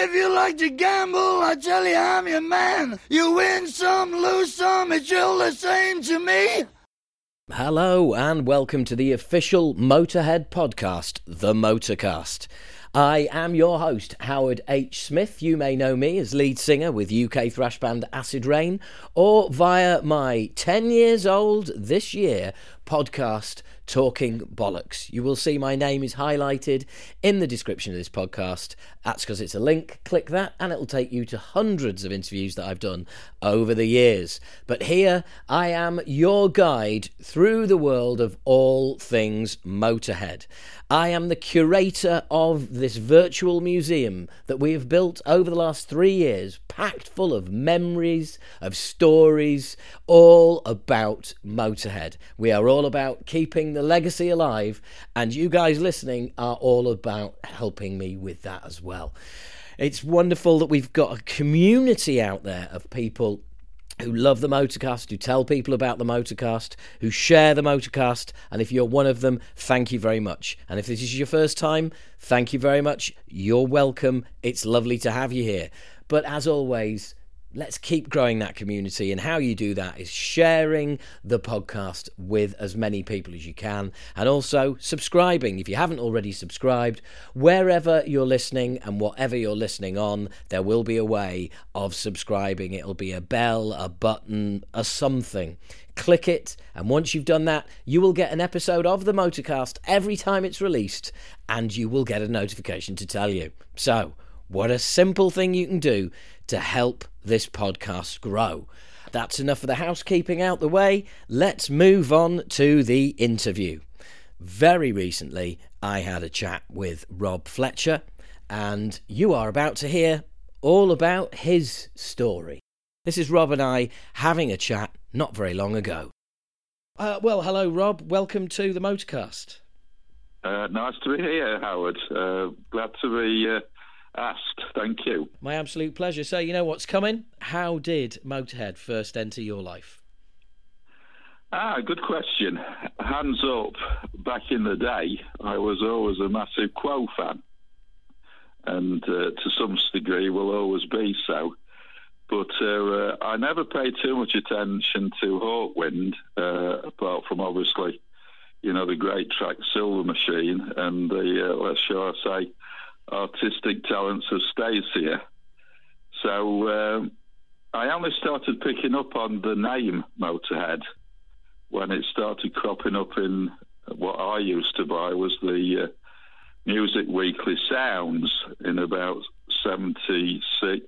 If you like to gamble, I tell you I'm your man. You win some, lose some, it's all the same to me. Hello, and welcome to the official Motorhead podcast, The Motorcast. I am your host, Howard H. Smith. You may know me as lead singer with UK thrash band Acid Rain, or via my 10 years old this year podcast, Talking Bollocks. You will see my name is highlighted in the description of this podcast. That's because it's a link. Click that, and it'll take you to hundreds of interviews that I've done over the years. But here I am, your guide through the world of all things Motorhead. I am the curator of this virtual museum that we have built over the last three years, packed full of memories, of stories, all about Motorhead. We are all about keeping the legacy alive, and you guys listening are all about helping me with that as well. It's wonderful that we've got a community out there of people who love the motorcast, who tell people about the motorcast, who share the motorcast. And if you're one of them, thank you very much. And if this is your first time, thank you very much. You're welcome. It's lovely to have you here. But as always, let's keep growing that community. And how you do that is sharing the podcast with as many people as you can and also subscribing. If you haven't already subscribed, wherever you're listening and whatever you're listening on, there will be a way of subscribing. It'll be a bell, a button, a something. Click it, and once you've done that, you will get an episode of the Motorcast every time it's released, and you will get a notification to tell you. So, what a simple thing you can do to help this podcast grow. That's enough of the housekeeping out the way. Let's move on to the interview. Very recently, I had a chat with Rob Fletcher, and you are about to hear all about his story. This is Rob and I having a chat not very long ago. Uh, well, hello, Rob. Welcome to the Motorcast. Uh, nice to be here, Howard. Uh, glad to be uh, asked. Thank you. My absolute pleasure. So, you know what's coming? How did Motorhead first enter your life? Ah, good question. Hands up. Back in the day, I was always a massive Quo fan, and uh, to some degree will always be so. But uh, I never paid too much attention to Hawkwind, uh, apart from obviously, you know, the great track Silver Machine and the, uh, let's shall I say, artistic talents have of Stacia. So um, I only started picking up on the name Motorhead when it started cropping up in what I used to buy was the uh, Music Weekly Sounds in about 76,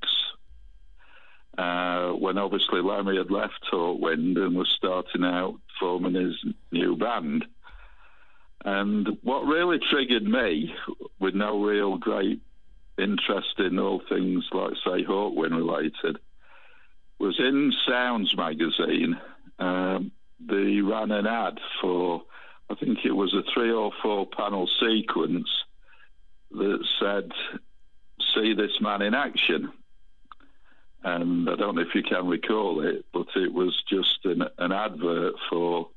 uh, when obviously Lemmy had left Hawkwind and was starting out forming his new band. And what really triggered me, with no real great interest in all things like, say, Hawkwind related, was in Sounds magazine. Um, they ran an ad for, I think it was a three or four panel sequence that said, See this man in action. And I don't know if you can recall it, but it was just an, an advert for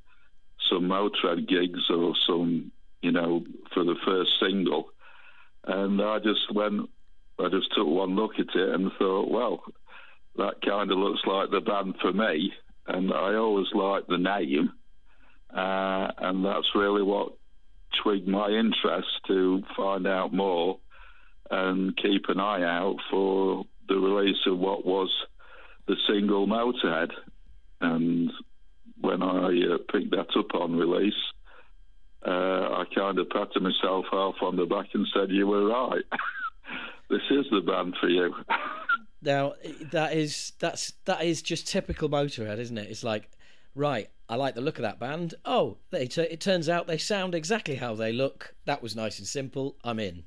some Motorhead gigs or some, you know, for the first single. And I just went, I just took one look at it and thought, well, that kind of looks like the band for me. And I always liked the name. Uh, and that's really what twigged my interest to find out more and keep an eye out for the release of what was the single Motorhead. And when I uh, picked that up on release, uh, I kind of patted myself half on the back and said, "You were right. this is the band for you." now that is that's that is just typical Motorhead, isn't it? It's like, right, I like the look of that band. Oh, they t- it turns out they sound exactly how they look. That was nice and simple. I'm in.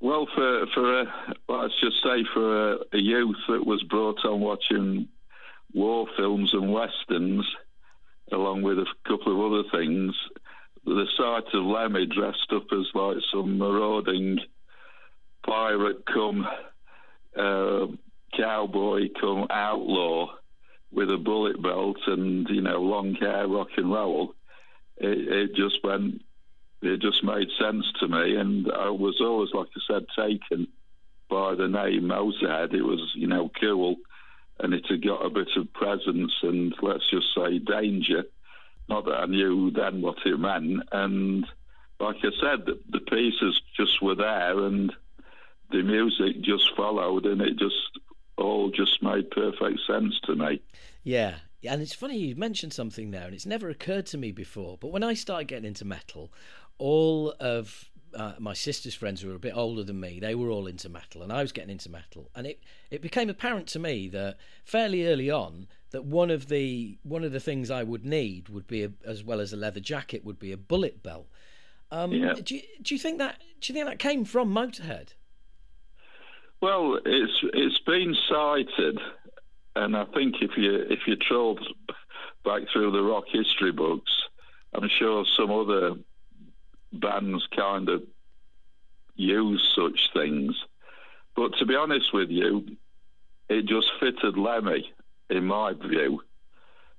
Well, for for a, let's just say for a, a youth that was brought on watching war films and westerns along with a couple of other things. The sight of Lemmy dressed up as like some marauding pirate come uh, cowboy come outlaw with a bullet belt and you know long hair, rock and roll. It, it just went. It just made sense to me, and I was always, like I said, taken by the name Motorhead. It was, you know, cool, and it had got a bit of presence and let's just say danger. Not that I knew then what it meant, and like I said, the, the pieces just were there, and the music just followed, and it just all just made perfect sense to me. Yeah, and it's funny you mentioned something there, and it's never occurred to me before. But when I started getting into metal, all of uh, my sister's friends who were a bit older than me, they were all into metal, and I was getting into metal, and it, it became apparent to me that fairly early on that one of the one of the things I would need would be a, as well as a leather jacket would be a bullet belt. Um, yeah. do, you, do you think that do you think that came from Motorhead? Well, it's it's been cited, and I think if you if you troll back through the rock history books, I'm sure some other bands kind of use such things. But to be honest with you, it just fitted Lemmy, in my view,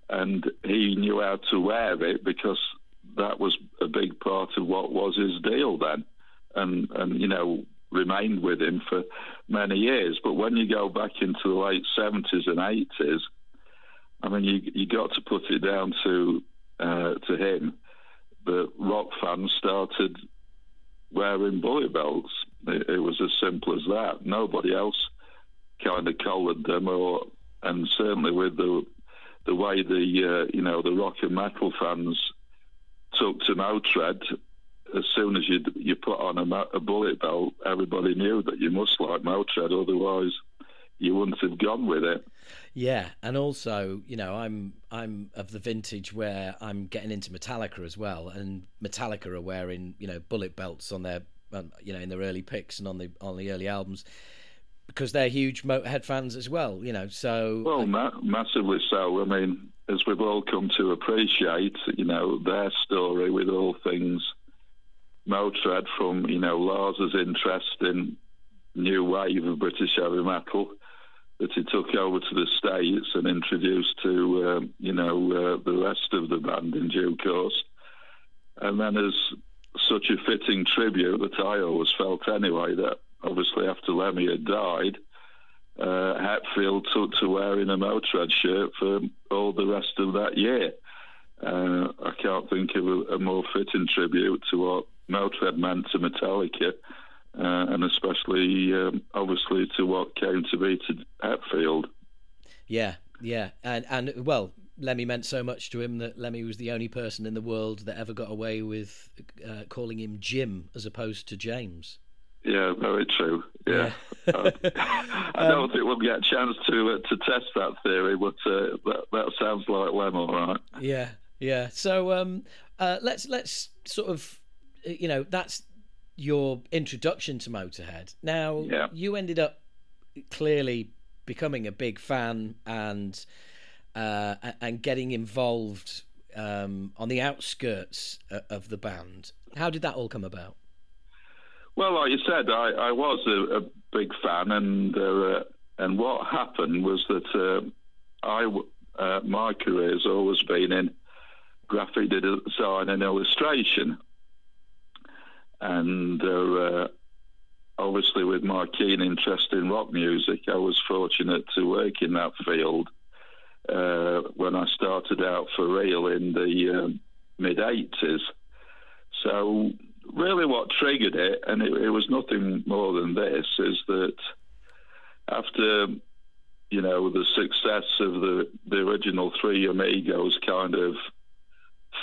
and he knew how to wear it because that was a big part of what was his deal then, and and you know remained with him for many years. But when you go back into the late seventies and eighties, I mean, you you got to put it down to uh, to him that rock fans started wearing bullet belts. It, it, was as simple as that. Nobody else kind of collared them, or and certainly with the the way the uh, you know the rock and metal fans took to Motörhead, as soon as you you put on a, a bullet belt, everybody knew that you must like Motörhead, otherwise you wouldn't have gone with it. Yeah, and also, you know, I'm I'm of the vintage where I'm getting into Metallica as well, and Metallica are wearing you know bullet belts on their um, you know in their early picks and on the on the early albums because they're huge Motorhead fans as well. You know, so well, ma- massively so. I mean, as we've all come to appreciate, you know, their story with all things Motorhead, from you know Lars's interest in new wave of British heavy metal that he took over to the States and introduced to, um, you know, uh, the rest of the band in due course. And then as such a fitting tribute that I always felt anyway, that obviously after Lemmy had died, uh, Hetfield took to wearing a Motörhead shirt for all the rest of that year. Uh, I can't think of a, a, more fitting tribute to what Motörhead meant to Metallica uh, and especially um, obviously to what came to be to Hetfield. Yeah, yeah, and and well, Lemmy meant so much to him that Lemmy was the only person in the world that ever got away with uh, calling him Jim as opposed to James. Yeah, very true. Yeah, yeah. I, I don't um, think we'll get a chance to uh, to test that theory, but uh, that that sounds like Lem, all right. Yeah, yeah. So um, uh, let's let's sort of, you know, that's your introduction to Motorhead. Now, yeah. you ended up clearly becoming a big fan and uh, and getting involved um, on the outskirts of the band. How did that all come about? Well, like you said, I, I was a, a, big fan, and uh, and what happened was that uh, I uh, my career has always been in graphic design and illustration, and uh, obviously with my keen interest in rock music, I was fortunate to work in that field uh, when I started out for real in the uh, mid 80s. So, really, what triggered it, and it, it, was nothing more than this, is that after you know the success of the the original Three Amigos kind of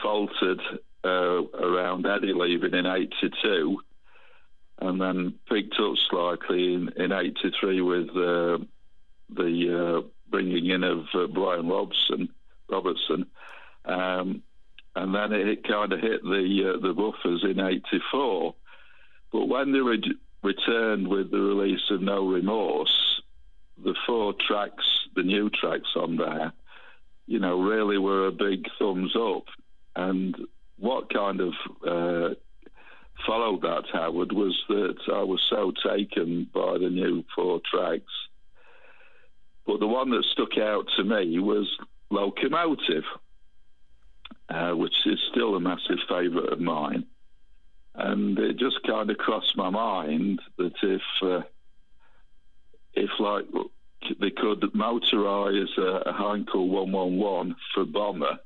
faltered uh, around Eddie leaving in 82 and then picked up slightly in, in 83 with uh, the uh, bringing in of uh, Brian Robson, Robertson. Um, and then it kind of hit the uh, the buffers in 84. But when they re- returned with the release of No Remorse, the four tracks, the new tracks on there, you know, really were a big thumbs up. And what kind of uh, followed that, Howard, was that I was so taken by the new four tracks. But the one that stuck out to me was Locomotive, uh, which is still a massive favourite of mine. And it just kind of crossed my mind that if uh, like they could motorise a Heinkel 111 for bomber.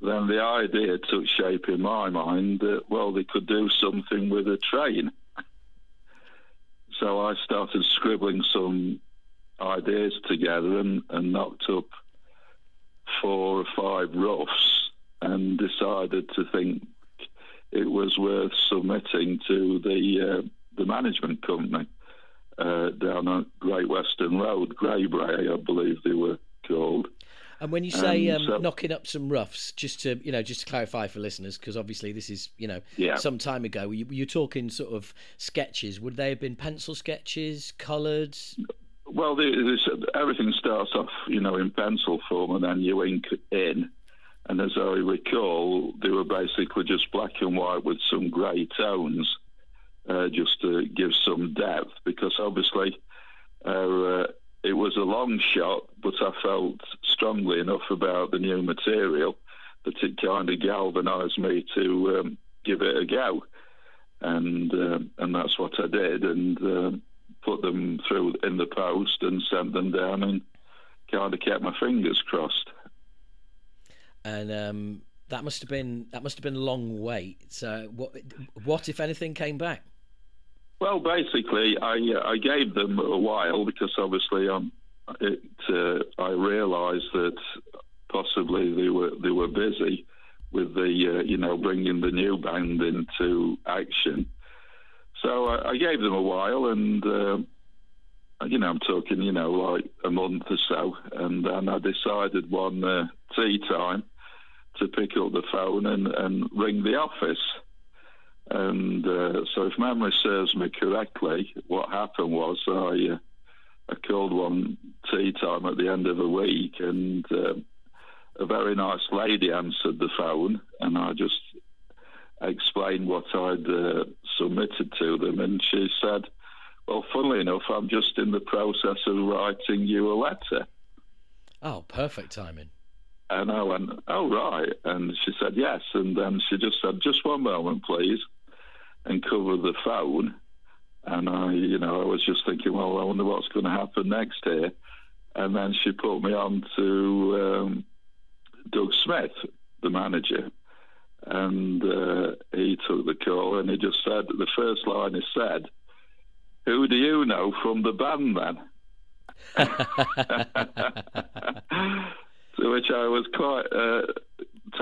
Then the idea took shape in my mind that well they could do something with a train. So I started scribbling some ideas together and, and knocked up four or five roughs and decided to think it was worth submitting to the uh, the management company uh, down on Great Western Road, Greybray, I believe they were called. And when you say um, so, knocking up some roughs, just to you know, just to clarify for listeners, because obviously this is you know yeah. some time ago. You, you're talking sort of sketches. Would they have been pencil sketches, coloured? Well, everything starts off, you know, in pencil form, and then you ink in. And as I recall, they were basically just black and white with some grey tones, uh, just to give some depth. Because obviously, uh, it was a long shot, but I felt strongly enough about the new material that it kind of galvanised me to um, give it a go, and uh, and that's what I did, and uh, put them through in the post and sent them down, and kind of kept my fingers crossed. And um, that must have been that must have been a long wait. So what what if anything came back? Well, basically, I uh, I gave them a while because obviously um, it, uh, I realised that possibly they were they were busy with the uh, you know bringing the new band into action. So I, I gave them a while, and uh, you know I'm talking you know like a month or so, and then I decided one uh, tea time to pick up the phone and, and ring the office. And uh, so, if memory serves me correctly, what happened was I, uh, I called one tea time at the end of the week, and uh, a very nice lady answered the phone, and I just explained what I'd uh, submitted to them, and she said, "Well, funnily enough, I'm just in the process of writing you a letter." Oh, perfect timing. And I went, "Oh, right," and she said, "Yes," and then she just said, "Just one moment, please." and cover the phone. And I, you know, I was just thinking, well, I wonder what's going to happen next here. And then she put me on to um, Doug Smith, the manager. And uh, he took the call and he just said, the first line he said, Who do you know from the band then? to which I was quite uh,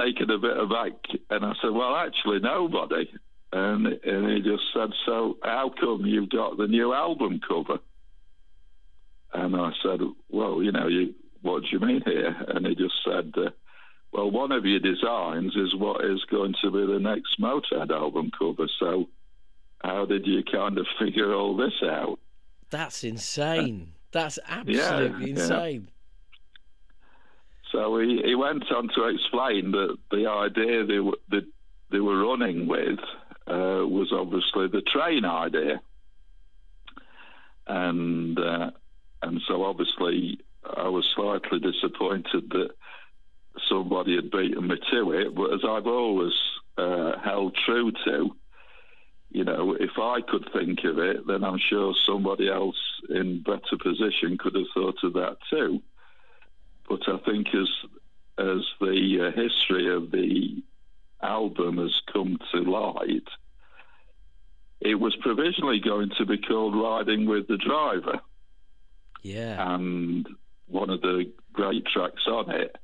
taken a bit aback. And I said, Well, actually, nobody. And, and he just said, So, how come you've got the new album cover? And I said, Well, you know, you, what do you mean here? And he just said, uh, Well, one of your designs is what is going to be the next Motorhead album cover. So, how did you kind of figure all this out? That's insane. That's absolutely yeah, insane. Yeah. So he, he went on to explain that the idea they, were, that they were running with uh, was obviously the train idea, and uh, and so obviously I was slightly disappointed that somebody had beaten me to it. But as I've always uh, held true to, you know, if I could think of it, then I'm sure somebody else in better position could have thought of that too. But I think as as the uh, history of the album has come to light, it was provisionally going to be called Riding with the Driver. Yeah. And one of the great tracks on it.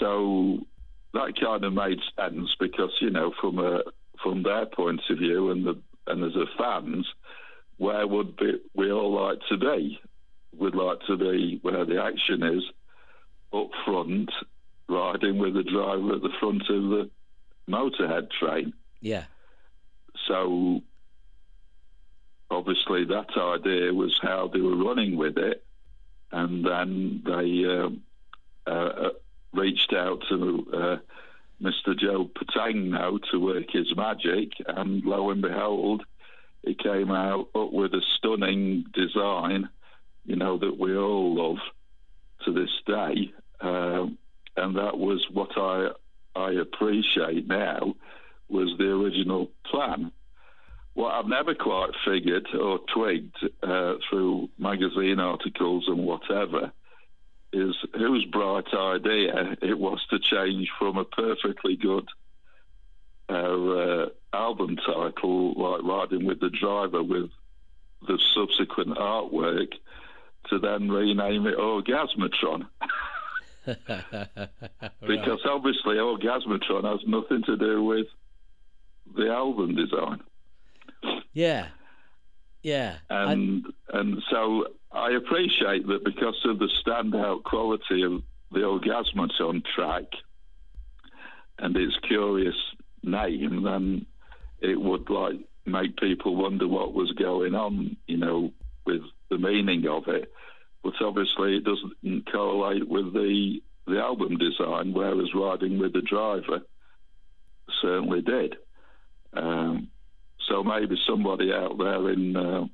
So that kind of made sense because, you know, from a from their point of view and the and as a fans, where would be, we all like to be? We'd like to be where the action is, up front, riding with the driver at the front of the motorhead train. Yeah. So obviously that idea was how they were running with it, and then they um, uh, uh, reached out to uh, Mr. Joe Petagno to work his magic, and lo and behold, he came out up with a stunning design, you know that we all love to this day, um, and that was what I I appreciate now was the original plan what I've never quite figured or twigged uh, through magazine articles and whatever is whose bright idea it was to change from a perfectly good uh, uh, album title like Riding with the Driver with the subsequent artwork to then rename it Orgasmatron. because Right. obviously Orgasmatron has nothing to do with the album design. Yeah. Yeah. I- and and so I appreciate that because of the standout quality of the Orgasmatron track and its curious name, then it would like make people wonder what was going on, you know, with the meaning of it. But obviously, it doesn't correlate with the the album design, whereas Riding with the Driver certainly did. Um, so maybe somebody out there in, uh,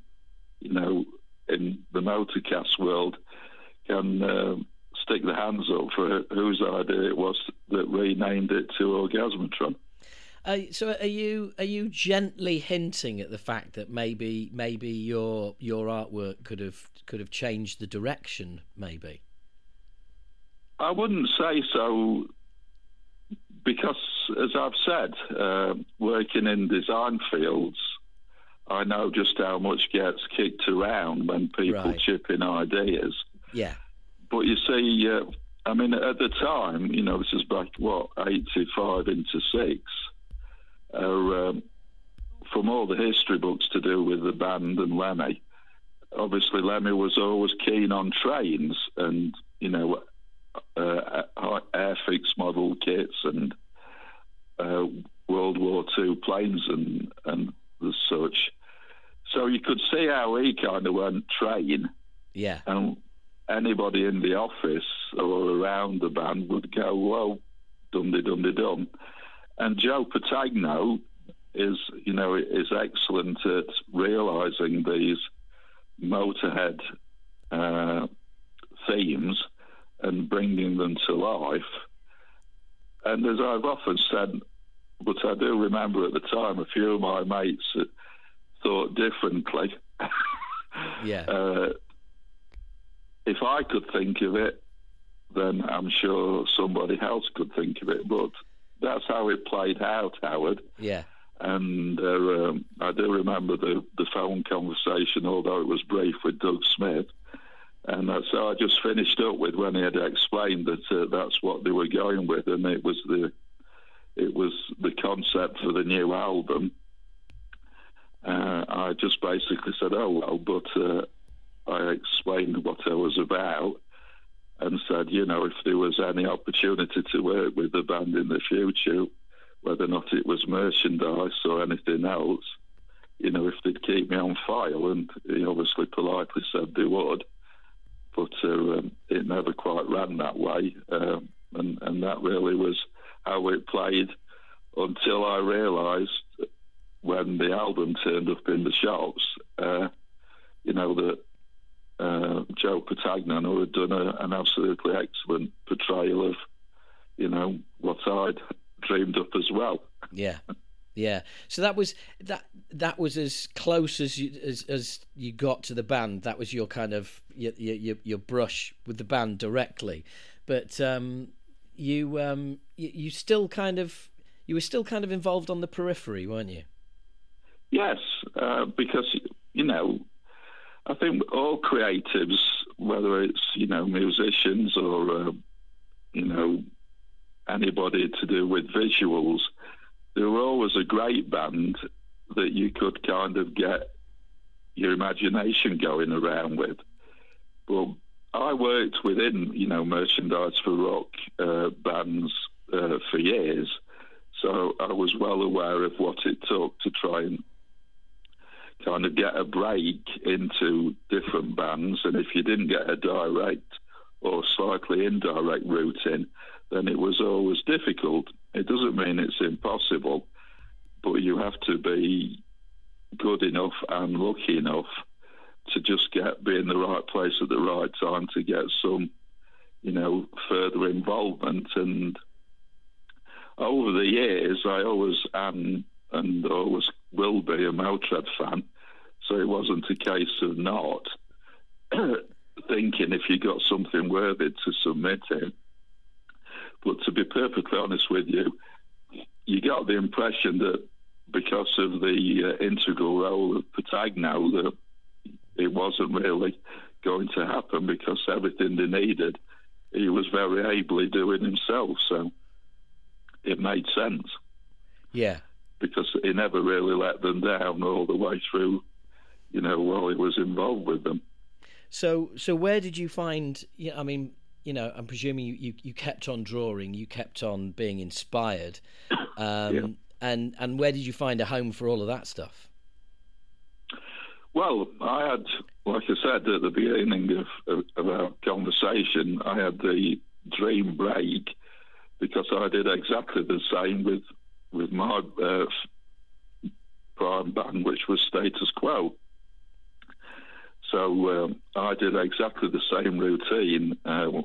you know, in the motorcast world can uh, stick their hands up for whose idea it was that renamed it to Orgasmatron. Uh, so are you are you gently hinting at the fact that maybe maybe your your artwork could have could have changed the direction maybe? I wouldn't say so because, as I've said, uh, working in design fields, I know just how much gets kicked around when people Right. chip in ideas. Yeah. But you see, uh, I mean, at the time, you know, this is back, what, 85 into 6, uh, um, from all the history books to do with the band and Lemmy, obviously Lemmy was always keen on trains and, you know, uh, Airfix model kits and uh, World War II planes and, and the such. So you could see how he kind of went train Yeah. and anybody in the office or around the band would go, well, dum dum dum. And Joe Petagno is, you know, is excellent at realizing these Motorhead uh, themes and bringing them to life. And as I've often said, but I do remember at the time a few of my mates thought differently. Yeah. Uh, if I could think of it, then I'm sure somebody else could think of it. But that's how it played out, Howard. Yeah. And uh, um, I do remember the, the phone conversation, although it was brief, with Doug Smith. And uh, so I just finished up with when he had explained that uh, that's what they were going with, and it was the it was the concept for the new album. Uh, I just basically said, "Oh well," but uh, I explained what I was about and said, you know, if there was any opportunity to work with the band in the future, whether or not it was merchandise or anything else, you know, if they'd keep me on file, and he obviously politely said they would, but uh, um, it never quite ran that way, um, and and that really was how it played until I realised when the album turned up in the shops, uh, you know that uh, Joe Petagno had done a, an absolutely excellent portrayal of, you know, what I'd dreamed up as well. Yeah. Yeah. So that was that that was as close as you as, as you got to the band. That was your kind of your your, your brush with the band directly. But um, you um, you, you still kind of you were still kind of involved on the periphery, weren't you? Yes, uh, because you know, I think all creatives, whether it's you know musicians or uh, you know anybody to do with visuals, they were always a great band that you could kind of get your imagination going around with. Well, I worked within you know merchandise for rock uh, bands uh, for years, so I was well aware of what it took to try and kind of get a break into different bands. And if you didn't get a direct or slightly indirect route in, then it was always difficult. It doesn't mean it's impossible, but you have to be good enough and lucky enough to just get be in the right place at the right time to get some, you know, further involvement. And over the years, I always am and always will be a Motörhead fan, so it wasn't a case of not thinking if you got something worthy to submit it. But to be perfectly honest with you, you got the impression that because of the uh, integral role of Petagno, that it wasn't really going to happen because everything they needed, he was very ably doing himself. So it made sense. Yeah. Because he never really let them down all the way through, you know, while he was involved with them. So, so where did you find? I mean, you know, I'm presuming you, you, you kept on drawing, you kept on being inspired, um, yeah. and and where did you find a home for all of that stuff? Well, I had, like I said at the beginning of, of, of our conversation, I had the dream break because I did exactly the same with with my uh, prime band, which was Status Quo. So um, I did exactly the same routine uh,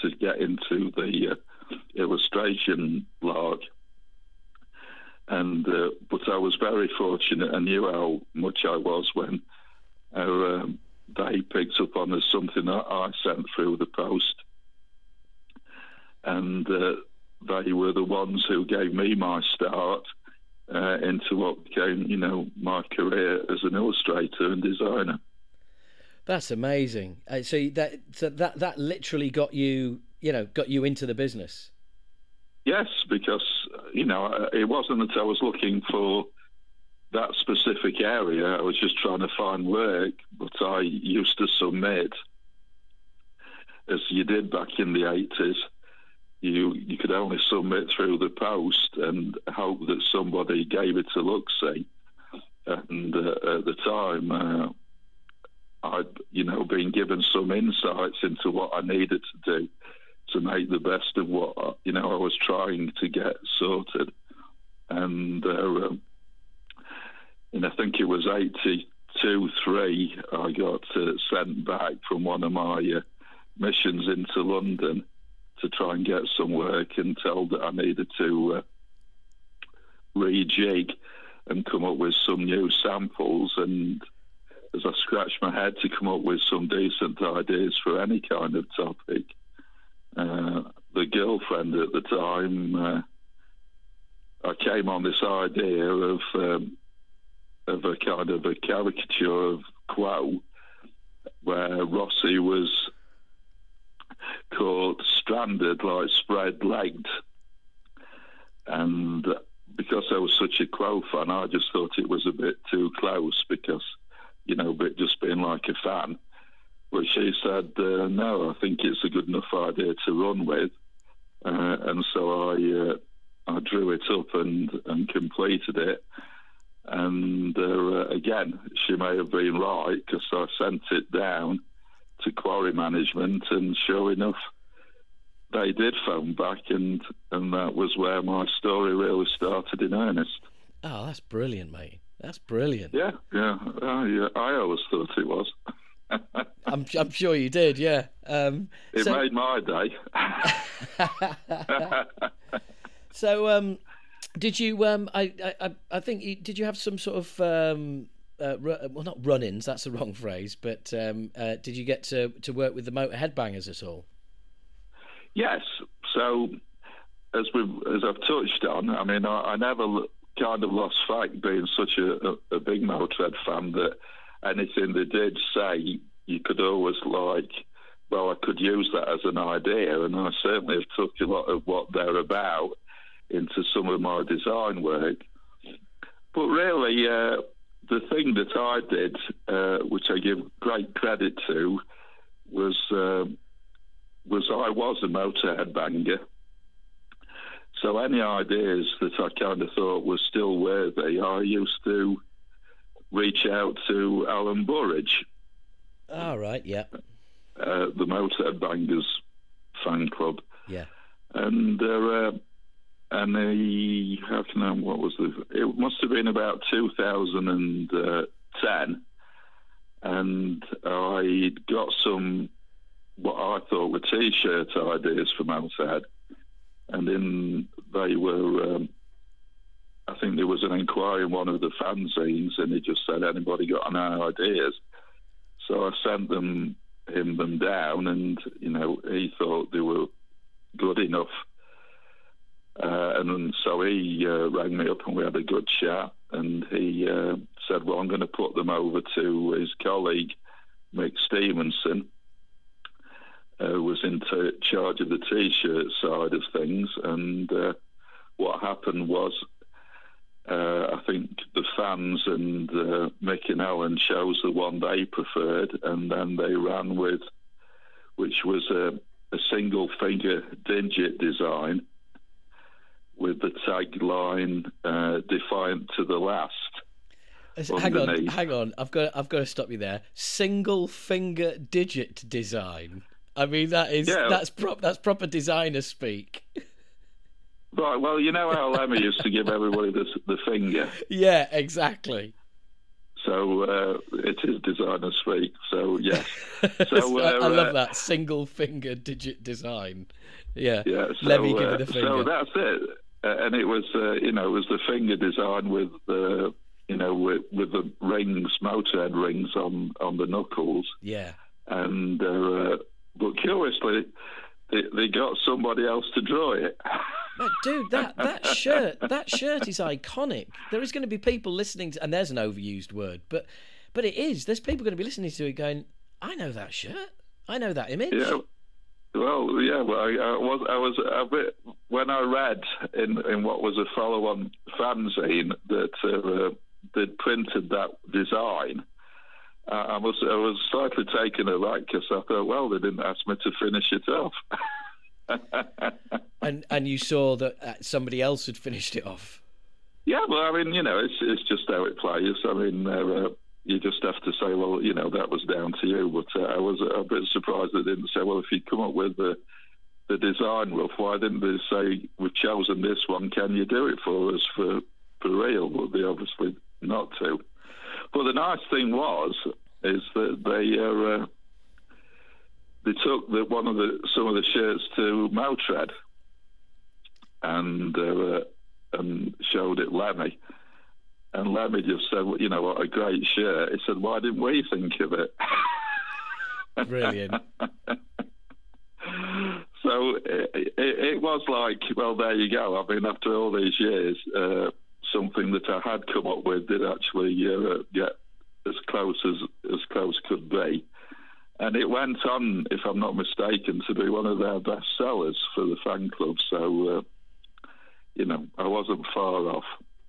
to get into the uh, illustration log. And uh, but I was very fortunate. I knew how much I was when um, they picked up on as something that I sent through the post, and uh, they were the ones who gave me my start uh, into what became, you know, my career as an illustrator and designer. That's amazing. Uh, so that so that that literally got you, you know, got you into the business. Yes, because you know uh, it wasn't that I was looking for that specific area. I was just trying to find work, but I used to submit, as you did back in the eighties. You you could only submit through the post and hope that somebody gave it a look see. And uh, at the time, uh, I'd you know been given some insights into what I needed to do to make the best of what you know I was trying to get sorted, and uh, um, and I think it was eighty two three I got uh, sent back from one of my uh, missions into London to try and get some work and told that I needed to uh, rejig and come up with some new samples and as I scratched my head to come up with some decent ideas for any kind of topic. Uh, the girlfriend at the time, uh, I came on this idea of um, of a kind of a caricature of Quo, where Rossi was caught stranded, like spread legged, and because I was such a Quo fan, I just thought it was a bit too close because you know, but just being like a fan. But she said, uh, no, I think it's a good enough idea to run with. Uh, and so I uh, I drew it up and, and completed it. And uh, again, she may have been right because I sent it down to quarry management, and sure enough, they did phone back, and, and that was where my story really started in earnest. Oh, that's brilliant, mate. That's brilliant. Yeah, yeah, uh, yeah. I always thought it was. I'm, I'm sure you did. Yeah. Um, it so, made my day. so, um, did you? Um, I, I, I think you, did you have some sort of um, uh, well, not run-ins. That's the wrong phrase. But um, uh, did you get to to work with the Motor Headbangers at all? Yes. So, as we as I've touched on, I mean, I, I never kind of lost faith being such a, a, a big Motörhead fan that anything they did say, you could always like, well, I could use that as an idea, and I certainly have took a lot of what they're about into some of my design work. But really, uh, the thing that I did, uh, which I give great credit to, was uh, was I was a Motorhead banger. So any ideas that I kind of thought were still worthy, I used to reach out to Alan Burridge. All right, yeah. Uh, the Motorhead Bangers fan club. Yeah. And uh, and he, how can I, what was the, it must have been about 2010. And I got some, what I thought were t-shirt ideas from Motorhead and then they were um, I think there was an inquiry in one of the fanzines, and he just said, "Anybody got any ideas?" So I sent them him them down, and you know he thought they were good enough. Uh, and so he uh, rang me up and we had a good chat. And he uh, said, Well, I'm going to put them over to his colleague, Mick Stevenson, who was in t- charge of the t shirt side of things. And uh, what happened was, uh, I think the fans and uh, Mick and Ellen chose the one they preferred, and then they ran with, which was a, a single finger digit design with the tagline uh, "Defiant to the last." Hang on, hang on. I've got, I've got to stop you there. Single finger digit design. I mean, that is yeah. that's prop, that's proper designer speak. Right. Well, you know how Lemmy used to give everybody the the finger. Yeah, exactly. So uh, it is designer speak. So yes. So uh, I love that single finger digit design. Yeah. Yeah. So, Let me give it a finger. So that's it. Uh, and it was, uh, you know, it was the finger design with the, you know, with, with the rings, Motorhead rings on on the knuckles. Yeah. And uh, but curiously, they, they got somebody else to draw it. But dude, that, that shirt that shirt is iconic. There is going to be people listening to, and there's an overused word, but but it is. There's people going to be listening to it going, I know that shirt. I know that image. Yeah. Well, yeah, well, I, I, was I was a bit when I read in in what was a follow-on fanzine that uh, they'd printed that design. Uh, I was I was slightly taken aback because I thought, well, they didn't ask me to finish it off. and and you saw that uh, somebody else had finished it off. Yeah, well, I mean, you know, it's it's just how it plays. I mean, uh, you just have to say, well, you know, that was down to you. But uh, I was a bit surprised they didn't say, well, if you come up with the the design rough, why didn't they say we've chosen this one? Can you do it for us for for real? But they obviously not to. But the nice thing was is that they uh, they took the, one of the some of the shirts to Motörhead and uh, and showed it Lemmy and Lemmy just said, well, you know what, a great shirt. He said, why didn't we think of it? Brilliant. so it, it, it, was like, well, there you go. I mean, after all these years, uh, something that I had come up with did actually uh, get as close as as close could be. And it went on, if I'm not mistaken, to be one of their best sellers for the fan club. So, uh, you know, I wasn't far off.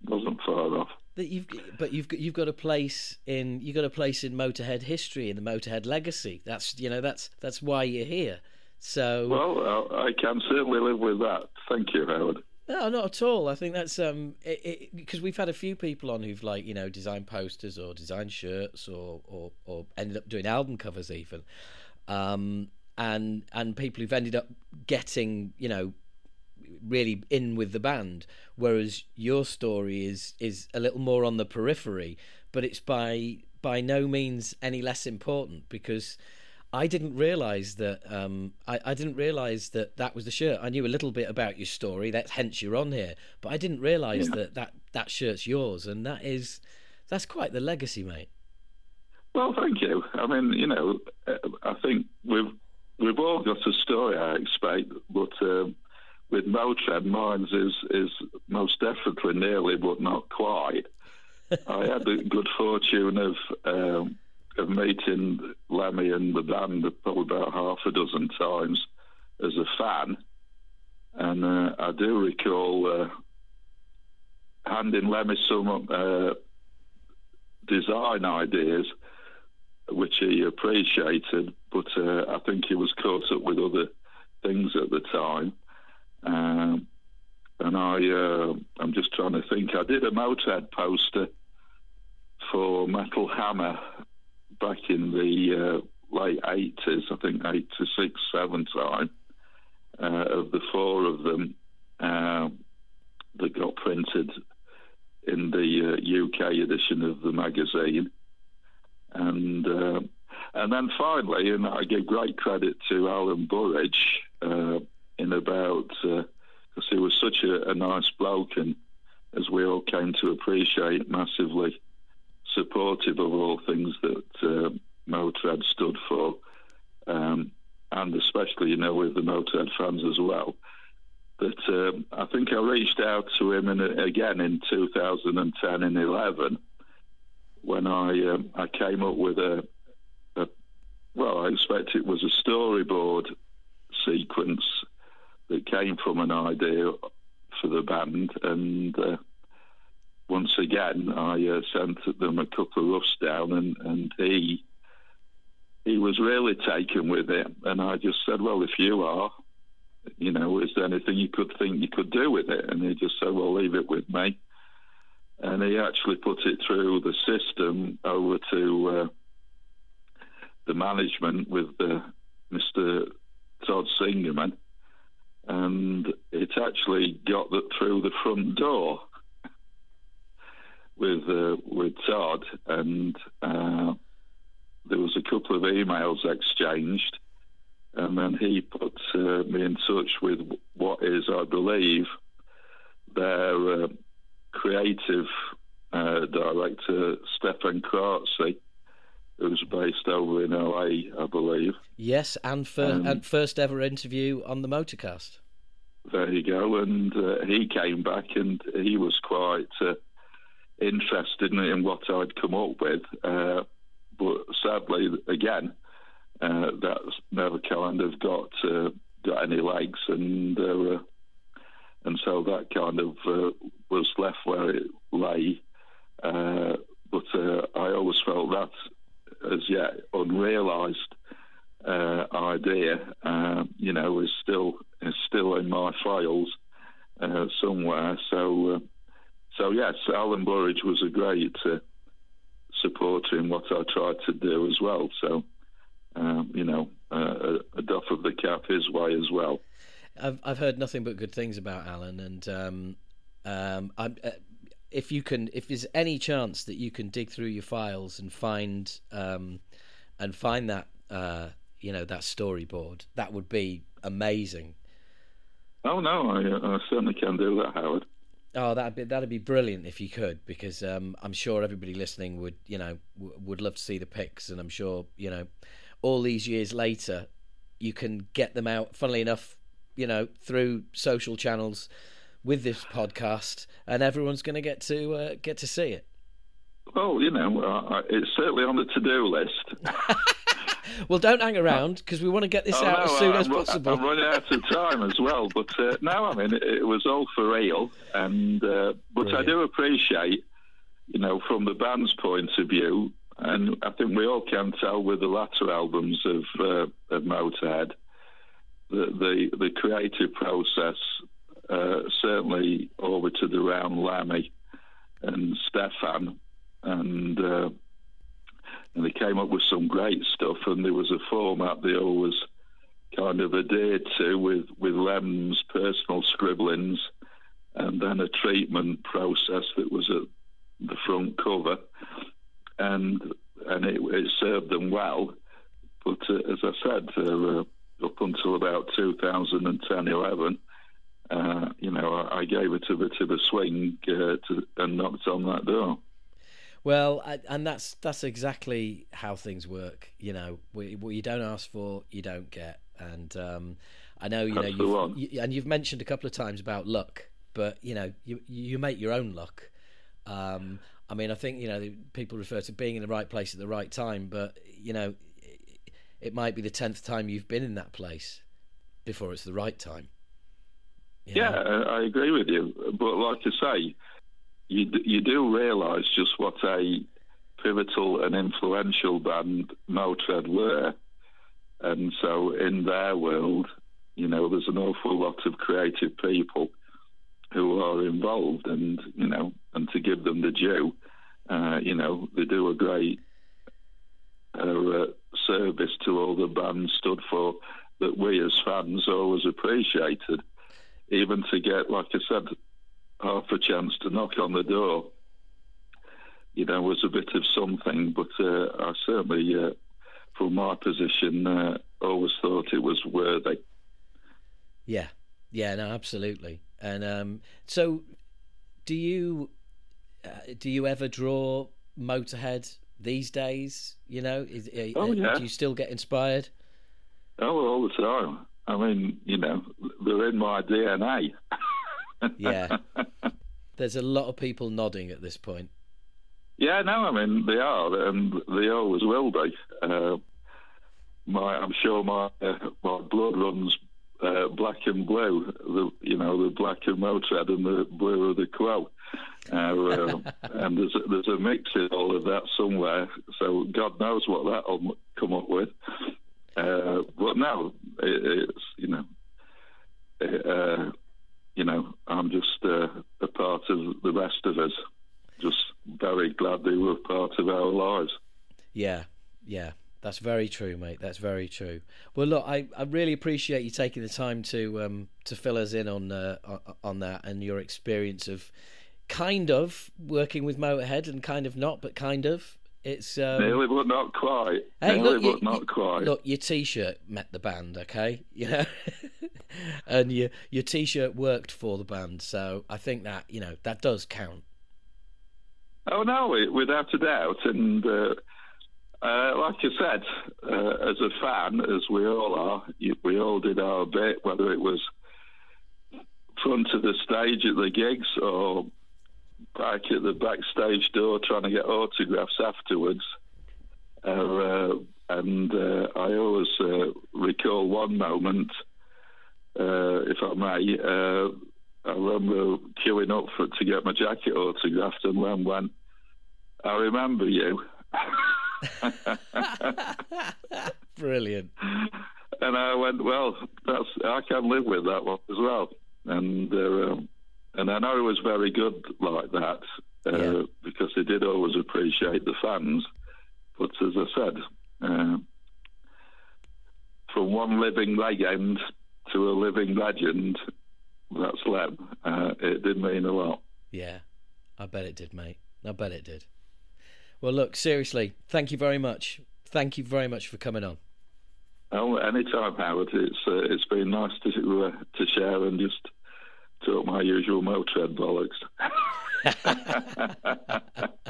Wasn't far off that you've but you've got you've got a place in you've got a place in Motorhead history in the Motorhead legacy. That's you know that's that's why you're here. So well, I can certainly live with that. Thank you, Howard. No, not at all. I think that's um because we've had a few people on who've like you know designed posters or designed shirts or or, or ended up doing album covers even, um and and people who've ended up getting you know really in with the band, whereas your story is is a little more on the periphery, but it's by by no means any less important because I didn't realize that um, I, I, didn't realize that that was the shirt. I knew a little bit about your story, that's hence you're on here, but I didn't realize yeah. that, that that shirt's yours, and that is that's quite the legacy, mate. Well, thank you. I mean, you know, uh, I think we've we've all got a story, I expect, but um, with Motörhead, mine is is most definitely nearly, but not quite. I had the good fortune of um, of meeting Lemmy and the band probably about half a dozen times as a fan, and uh, I do recall uh, handing Lemmy some uh, design ideas, which he appreciated, but uh, I think he was caught up with other things at the time. Um, and I, uh, I'm just trying to think. I did a Motorhead poster for Metal Hammer back in the uh, late 80s, I think 86, 7 time, uh, of the four of them uh, that got printed in the UK uh, edition of the magazine. And uh, and then finally, and I give great credit to Alan Burridge, in about because uh, he was such a, a, nice bloke and as we all came to appreciate, massively supportive of all things that uh, Motorhead stood for, um, and especially, you know, with the Motorhead fans as well. But um, I think I reached out to him in, again in 2010 and 11 when I um, I came up with a, a well, I expect it was a storyboard sequence that came from an idea for the band, and uh, once again I uh, sent them a couple of roughs down, and, and he he was really taken with it, and I just said, well, if you are, you know, is there anything you could think you could do with it? And he just said, well, leave it with me and he actually put it through the system over to uh, the management with uh, Mr. Todd Singerman, and it actually got the, through the front door with uh, with Todd, and uh, there was a couple of emails exchanged, and then he put uh, me in touch with what is, I believe, their uh, creative uh, director Steffan Chirazi, who's based over in LA, I believe. Yes, and, for, um, and first ever interview on the Motorcast. There you go, and uh, he came back and he was quite uh, interested in, what I'd come up with, uh, but sadly, again, uh, that's never kind of got uh, got any legs, and and so that kind of uh, was left where it lay. Uh, but uh, I always felt that as yet unrealised uh, idea, uh, you know, is still is still in my files uh, somewhere. So, so yes, Alan Burridge was a great supporter in what I tried to do as well. So, um, you know, a, a doff of the cap his way as well. I've I've heard nothing but good things about Alan, and um, um, I'm, uh, if you can, if there's any chance that you can dig through your files and find um, and find that uh, you know that storyboard, that would be amazing. Oh no, I, I certainly can do that, Howard. Oh, that'd be that'd be brilliant if you could, because um, I'm sure everybody listening would, you know, w- would love to see the pics, and I'm sure, you know, all these years later, you can get them out. Funnily enough, you know, through social channels with this podcast, and everyone's going to get to uh, get to see it. Well, you know, uh, it's certainly on the to-do list. well, don't hang around because we want to get this oh, out no, as soon I'm, as possible. I'm running out of time as well, but uh, no, I mean it, it, was all for real, and uh, but Brilliant. I do appreciate, you know, from the band's point of view, and I think we all can tell with the latter albums of uh, of Motorhead the the, the creative process uh, certainly orbited around Lemmy and Steffan, and uh, and they came up with some great stuff. And there was a format they always kind of adhered to with with Lem's personal scribblings, and then a treatment process that was at the front cover, and and it, it served them well. But uh, as I said, uh, up until about 2010 11. Uh, you know, I, I, gave it a of a swing uh, to, and knocked on that door. Well, I, and that's that's exactly how things work. You know, what you don't ask for, you don't get. And um, I know, you that's know, you've, you, and you've mentioned a couple of times about luck, but you know, you you make your own luck. Um, I mean, I think you know people refer to being in the right place at the right time, but you know, it might be the tenth time you've been in that place before it's the right time. Yeah? I agree with you. But like I say, you you do realise just what a pivotal and influential band Motorhead were, and so in their world, you know, there's an awful lot of creative people who are involved, and you know, and to give them the due, uh, you know, they do a great uh, service to all the band stood for that we as fans always appreciated. Even to get, like I said, half a chance to knock on the door, you know, was a bit of something. But uh, I certainly, uh, from my position, uh, always thought it was worthy. Yeah, yeah, no, absolutely. And um, so do you uh, do you ever draw Motorhead these days? You know, is, uh, Oh, yeah. do you still get inspired? Oh, all the time. I mean, you know, they're in my DNA. Yeah. There's a lot of people nodding at this point. Yeah, no, I mean they are, and they always will be. Uh, my, I'm sure my uh, my blood runs uh, black and blue. The you know the black of Motorhead and the blue of the Quo. Uh, and there's a, there's a mix in all of that somewhere. So God knows what that'll come up with. Uh, but no, it's you know, it, uh, you know, I'm just uh, a part of the rest of us. Just very glad they were part of our lives. Yeah, yeah, that's very true, mate. That's very true. Well, look, I, I really appreciate you taking the time to um to fill us in on uh, on- that and your experience of kind of working with Motorhead and kind of not, but kind of. It's um, Nearly, but not quite. Hey, Nearly, look, you- but not you- quite. Look, your T-shirt met the band, okay? You know, and your your T-shirt worked for the band, so I think that you know that does count. Oh no, it- without a doubt. And uh, uh, like you said, uh, as a fan, as we all are, you, we all did our bit, whether it was front of the stage at the gigs or back at the backstage door trying to get autographs afterwards. Uh, and uh, I always uh, recall one moment, uh, if I may. Uh, I remember queuing up for to get my jacket autographed, and Lem went, "I remember you," Brilliant. and I went, "Well, that's I can live with that one as well." And uh, um, and I know he was very good like that uh, Yeah. because he did always appreciate the fans. But as I said, uh, from one living legend to a living legend, that's Lem. Uh, it did mean a lot. Yeah, I bet it did, mate. I bet it did. Well, look, seriously, thank you very much. Thank you very much for coming on. Oh, anytime, Howard. It's uh, it's been nice to uh, to share and just talk my usual Motörhead bollocks.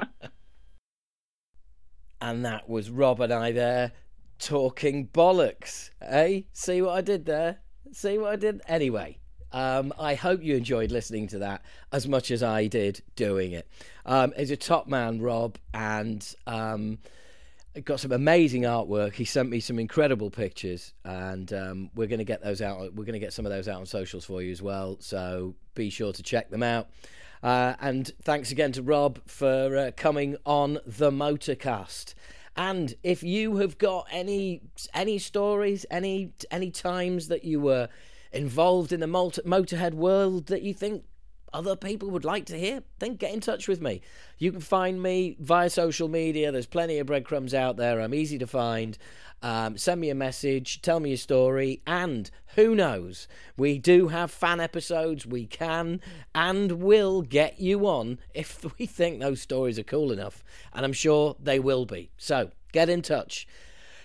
And that was Rob and I there talking bollocks. Eh? See what I did there? See what I did? Anyway, um, I hope you enjoyed listening to that as much as I did doing it. Um, he's a top man, Rob, and um, got some amazing artwork. He sent me some incredible pictures, and um, we're going to get those out. We're going to get some of those out on socials for you as well. So be sure to check them out. Uh, and thanks again to Rob for uh, coming on the Motorcast. And if you have got any any stories, any any times that you were involved in the motor, Motorhead world that you think other people would like to hear, then get in touch with me. You can find me via social media. There's plenty of breadcrumbs out there. I'm easy to find. Um, send me a message, tell me your story, and who knows, we do have fan episodes. We can and will get you on if we think those stories are cool enough, and I'm sure they will be. So get in touch.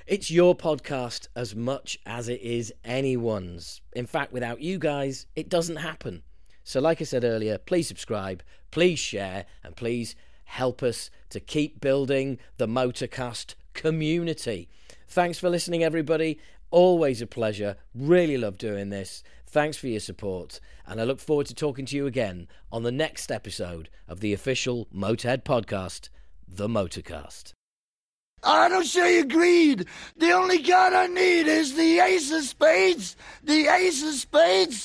It's your podcast as much as it is anyone's. In fact, without you guys, it doesn't happen. So, like I said earlier, please subscribe, please share, and please help us to keep building the Motorcast community. Thanks for listening, everybody. Always a pleasure. Really love doing this. Thanks for your support. And I look forward to talking to you again on the next episode of the official Motorhead podcast, The Motorcast. I don't show you greed. The only card I need is the ace of spades. The ace of spades.